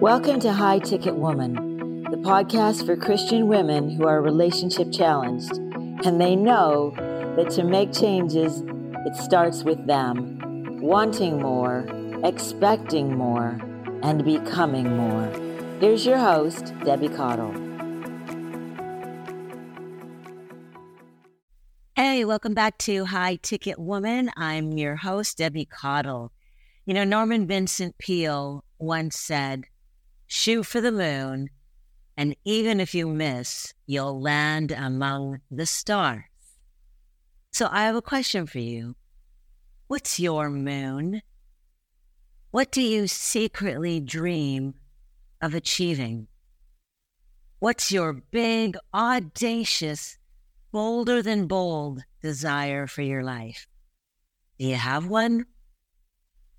Welcome to High Ticket Woman, the podcast for Christian women who are relationship challenged and they know that to make changes, it starts with them wanting more, expecting more, and becoming more. Here's your host, Debbie Caudle. Hey, welcome back to High Ticket Woman. I'm your host, Debbie Caudle. You know, Norman Vincent Peale once said, shoot for the moon, and even if you miss, you'll land among the stars. So I have a question for you. What's your moon? What do you secretly dream of achieving? What's your big, audacious, bolder than bold desire for your life? Do you have one?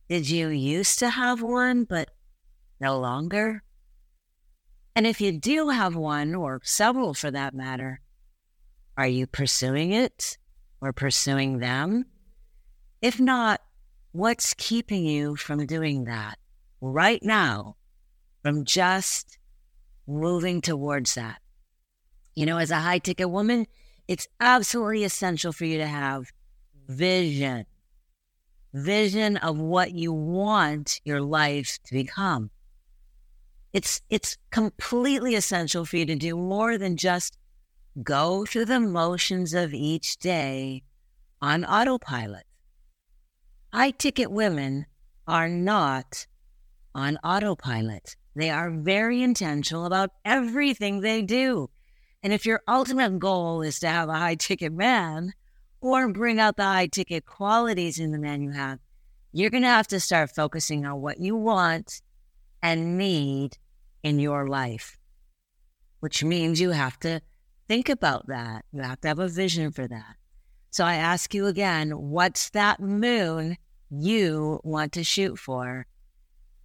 Did you used to have one, but no longer? And if you do have one, or several for that matter, are you pursuing it or pursuing them? If not, what's keeping you from doing that right now, from just moving towards that? You know, as a high ticket woman, it's absolutely essential for you to have vision, vision of what you want your life to become. It's it's completely essential for you to do more than just go through the motions of each day on autopilot. High ticket women are not on autopilot. They are very intentional about everything they do. And if your ultimate goal is to have a high ticket man or bring out the high ticket qualities in the man you have, you're going to have to start focusing on what you want and need in your life, which means you have to think about that. You have to have a vision for that. So I ask you again, what's that moon you want to shoot for?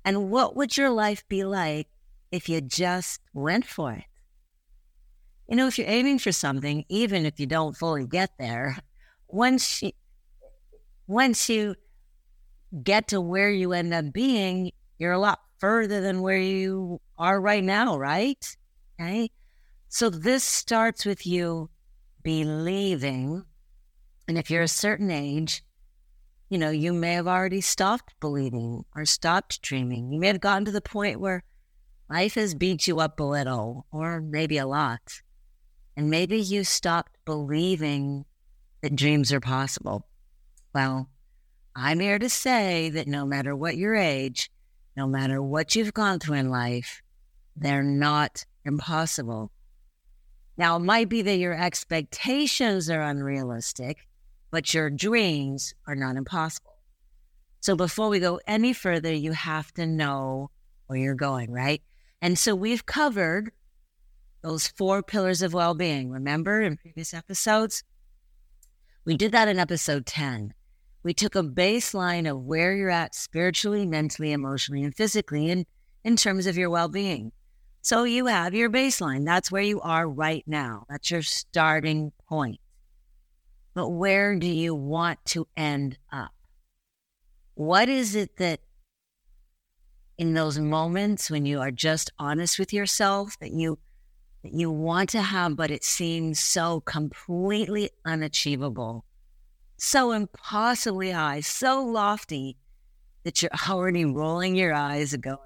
And what would your life be like if you just went for it? You know, if you're aiming for something, even if you don't fully get there, once you, once you get to where you end up being, you're a lot further than where you are right now, right? Okay. So this starts with you believing. And if you're a certain age, you know, you may have already stopped believing or stopped dreaming. You may have gotten to the point where life has beat you up a little or maybe a lot. And maybe you stopped believing that dreams are possible. Well, I'm here to say that no matter what your age, no matter what you've gone through in life, they're not impossible. Now, it might be that your expectations are unrealistic, but your dreams are not impossible. So before we go any further, you have to know where you're going, right? And so we've covered those four pillars of well being. Remember in previous episodes? We did that in episode 10 we took a baseline of where you're at spiritually, mentally, emotionally, and physically in, in terms of your well being. So you have your baseline. That's where you are right now. That's your starting point. But where do you want to end up? What is it that in those moments when you are just honest with yourself that you that you want to have, but it seems so completely unachievable? so impossibly high, so lofty that you're already rolling your eyes and going,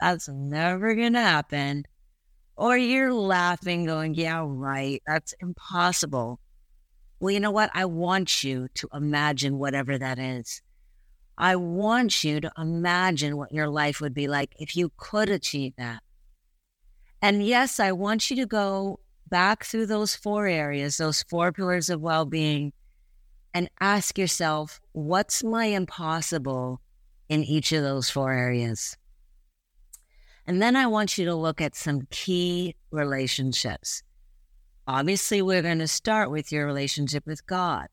that's never going to happen. Or you're laughing, going, yeah, right, that's impossible. Well, you know what? I want you to imagine whatever that is. I want you to imagine what your life would be like if you could achieve that. And yes, I want you to go back through those four areas, those four pillars of well being and ask yourself, what's my impossible in each of those four areas? And then I want you to look at some key relationships. Obviously, we're going to start with your relationship with God,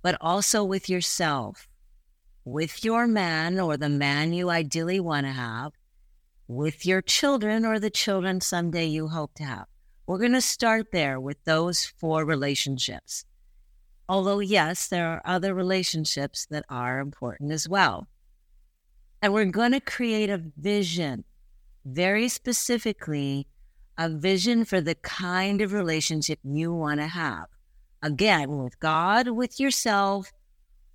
but also with yourself, with your man or the man you ideally want to have, with your children or the children someday you hope to have. We're going to start there with those four relationships. Although, yes, there are other relationships that are important as well. And we're going to create a vision, very specifically, a vision for the kind of relationship you want to have. Again, with God, with yourself,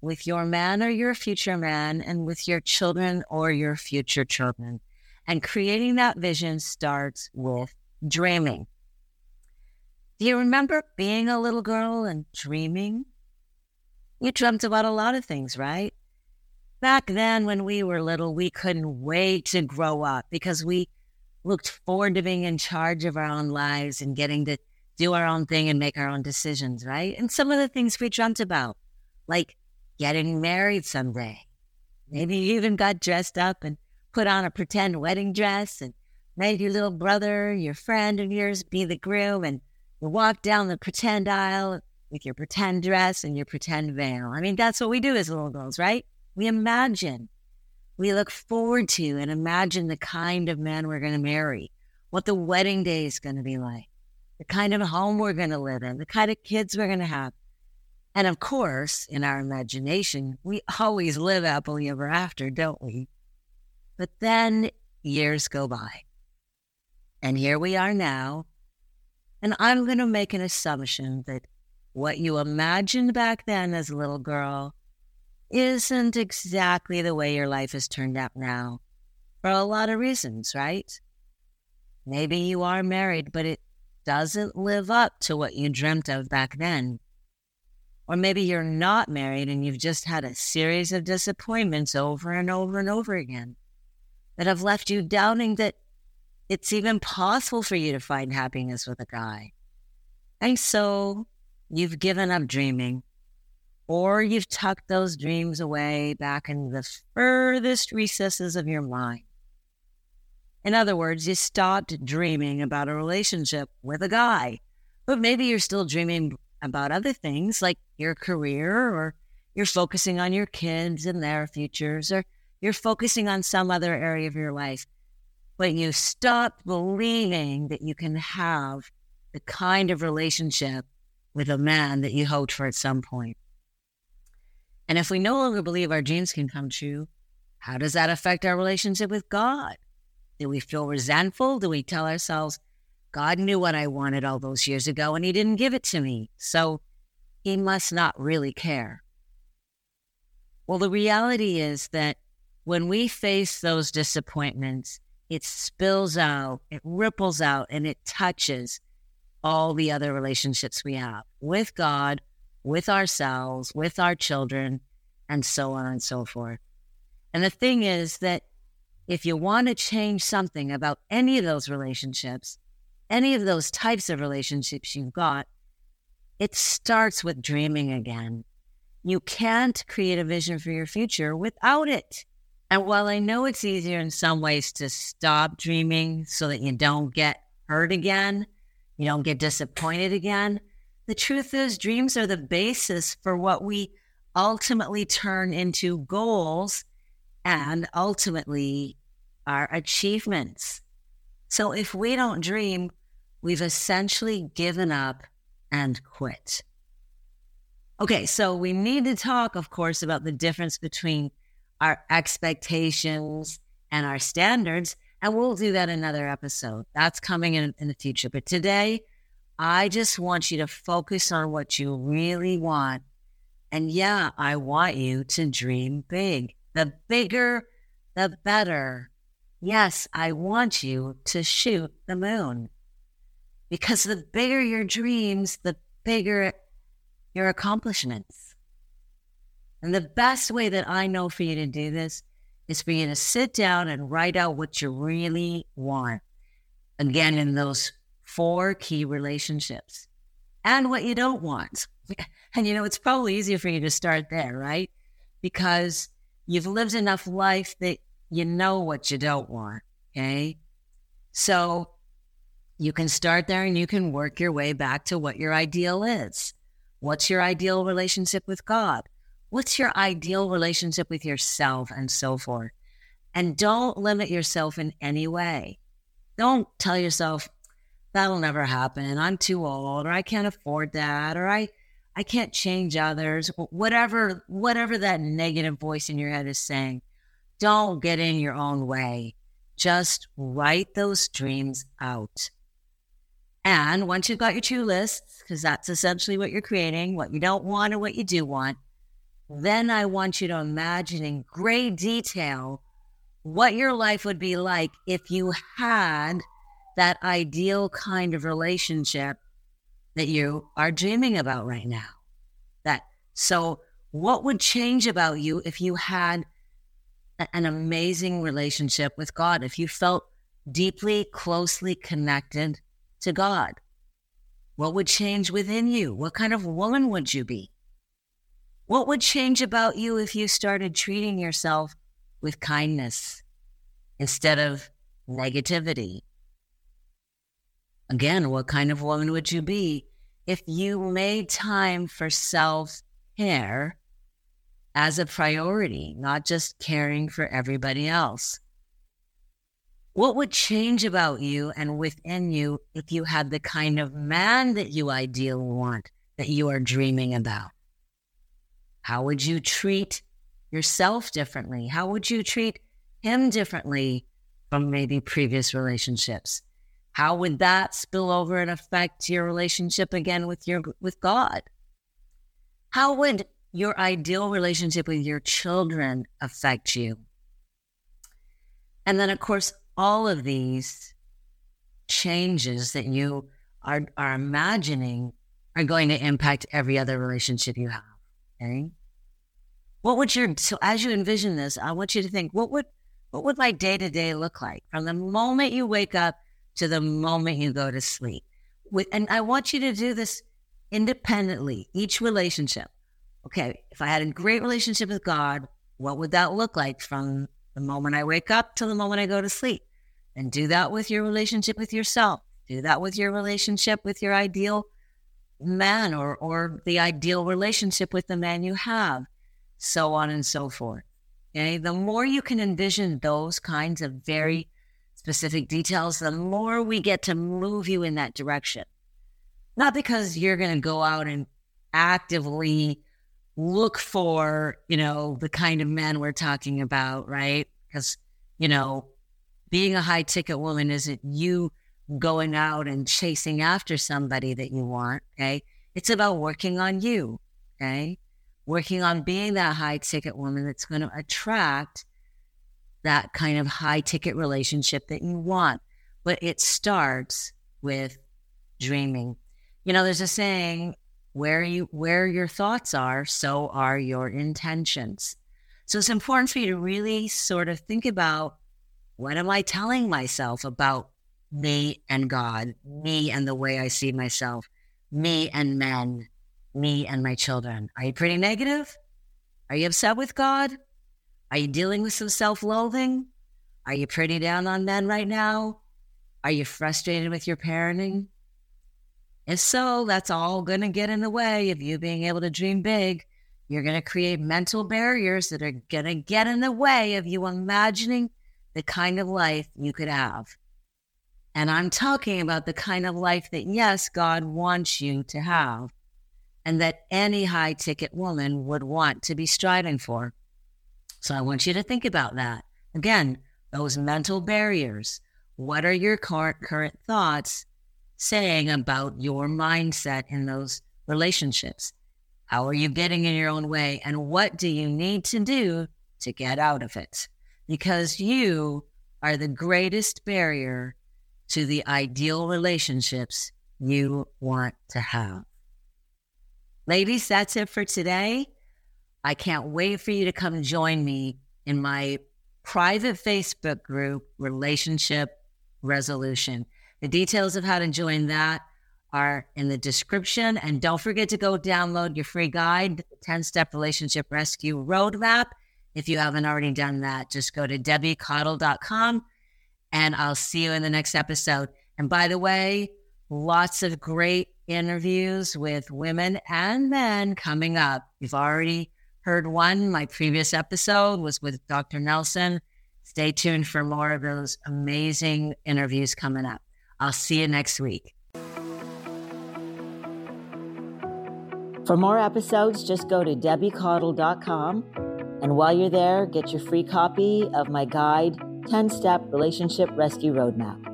with your man or your future man, and with your children or your future children. And creating that vision starts with dreaming. Do you remember being a little girl and dreaming? You dreamt about a lot of things, right? Back then, when we were little, we couldn't wait to grow up because we looked forward to being in charge of our own lives and getting to do our own thing and make our own decisions, right? And some of the things we dreamt about, like getting married someday. Maybe you even got dressed up and put on a pretend wedding dress and made your little brother, your friend of yours, be the groom, and you walk down the pretend aisle with your pretend dress and your pretend veil. I mean, that's what we do as little girls, right? We imagine, we look forward to and imagine the kind of man we're going to marry, what the wedding day is going to be like, the kind of home we're going to live in, the kind of kids we're going to have. And of course, in our imagination, we always live happily ever after, don't we? But then years go by. And here we are now. And I'm going to make an assumption that what you imagined back then as a little girl isn't exactly the way your life has turned out now for a lot of reasons, right? Maybe you are married, but it doesn't live up to what you dreamt of back then. Or maybe you're not married and you've just had a series of disappointments over and over and over again that have left you doubting that it's even possible for you to find happiness with a guy. And so you've given up dreaming, or you've tucked those dreams away back in the furthest recesses of your mind. In other words, you stopped dreaming about a relationship with a guy, but maybe you're still dreaming about other things like your career, or you're focusing on your kids and their futures, or you're focusing on some other area of your life, but you stop believing that you can have the kind of relationship with a man that you hoped for at some point. And if we no longer believe our dreams can come true, how does that affect our relationship with God? Do we feel resentful? Do we tell ourselves, God knew what I wanted all those years ago and he didn't give it to me, so he must not really care? Well, the reality is that when we face those disappointments, it spills out, it ripples out, and it touches all the other relationships we have with God, with ourselves, with our children, and so on and so forth. And the thing is that if you want to change something about any of those relationships, any of those types of relationships you've got, it starts with dreaming again. You can't create a vision for your future without it. And while I know it's easier in some ways to stop dreaming so that you don't get hurt again, you don't get disappointed again, the truth is dreams are the basis for what we ultimately turn into goals and ultimately our achievements. So if we don't dream, we've essentially given up and quit. Okay, so we need to talk, of course, about the difference between our expectations and our standards. And we'll do that another episode. That's coming in, in the future. But today, I just want you to focus on what you really want. And yeah, I want you to dream big. The bigger, the better. Yes, I want you to shoot the moon. Because the bigger your dreams, the bigger your accomplishments. And the best way that I know for you to do this is for you to sit down and write out what you really want. Again, in those four key relationships and what you don't want. And you know, it's probably easier for you to start there, right? Because you've lived enough life that you know what you don't want. Okay. So you can start there and you can work your way back to what your ideal is. What's your ideal relationship with God? What's your ideal relationship with yourself and so forth? And don't limit yourself in any way. Don't tell yourself, that'll never happen. I'm too old, or I can't afford that, or I, I can't change others, whatever, whatever that negative voice in your head is saying. don't get in your own way. Just write those dreams out. And once you've got your two lists, because that's essentially what you're creating, what you don't want and what you do want, then I want you to imagine in great detail what your life would be like if you had that ideal kind of relationship that you are dreaming about right now. That so what would change about you if you had an amazing relationship with God, if you felt deeply, closely connected to God? What would change within you? What kind of woman would you be? What would change about you if you started treating yourself with kindness instead of negativity? Again, what kind of woman would you be if you made time for self care as a priority, not just caring for everybody else? What would change about you and within you if you had the kind of man that you ideally want, that you are dreaming about? How would you treat yourself differently? How would you treat him differently from maybe previous relationships? How would that spill over and affect your relationship again with your with God? How would your ideal relationship with your children affect you? And then of course all of these changes that you are, are imagining are going to impact every other relationship you have. Okay. What would your, so as you envision this, I want you to think, what would, what would my day to day look like from the moment you wake up to the moment you go to sleep? With, and I want you to do this independently, each relationship. Okay. If I had a great relationship with God, what would that look like from the moment I wake up till the moment I go to sleep. And do that with your relationship with yourself. Do that with your relationship with your ideal man or, or the ideal relationship with the man you have, so on and so forth. Okay. The more you can envision those kinds of very specific details, the more we get to move you in that direction. Not because you're going to go out and actively look for, you know, the kind of men we're talking about, right? Because, you know, being a high ticket woman isn't you going out and chasing after somebody that you want. Okay. It's about working on you. Okay. Working on being that high ticket woman that's going to attract that kind of high ticket relationship that you want. But it starts with dreaming. You know, there's a saying, where you where your thoughts are, so are your intentions. So it's important for you to really sort of think about what am I telling myself about me and God, me and the way I see myself, me and men, me and my children. Are you pretty negative? Are you upset with God? Are you dealing with some self loathing? Are you pretty down on men right now? Are you frustrated with your parenting? If so, that's all going to get in the way of you being able to dream big. You're going to create mental barriers that are going to get in the way of you imagining the kind of life you could have. And I'm talking about the kind of life that, yes, God wants you to have, and that any high ticket woman would want to be striving for. So I want you to think about that. Again, those mental barriers. What are your current, thoughts saying about your mindset in those relationships? How are you getting in your own way? And what do you need to do to get out of it? Because you are the greatest barrier to the ideal relationships you want to have. Ladies, that's it for today. I can't wait for you to come join me in my private Facebook group, Relationship Resolution. The details of how to join that are in the description. And don't forget to go download your free guide, the 10 step relationship rescue roadmap. If you haven't already done that, just go to debbiecaudle.com and I'll see you in the next episode. And by the way, lots of great interviews with women and men coming up. You've already heard one. My previous episode was with Dr. Nelson. Stay tuned for more of those amazing interviews coming up. I'll see you next week. For more episodes, just go to debbiecaudle.com And while you're there, get your free copy of my guide 10 Step Relationship Rescue Roadmap.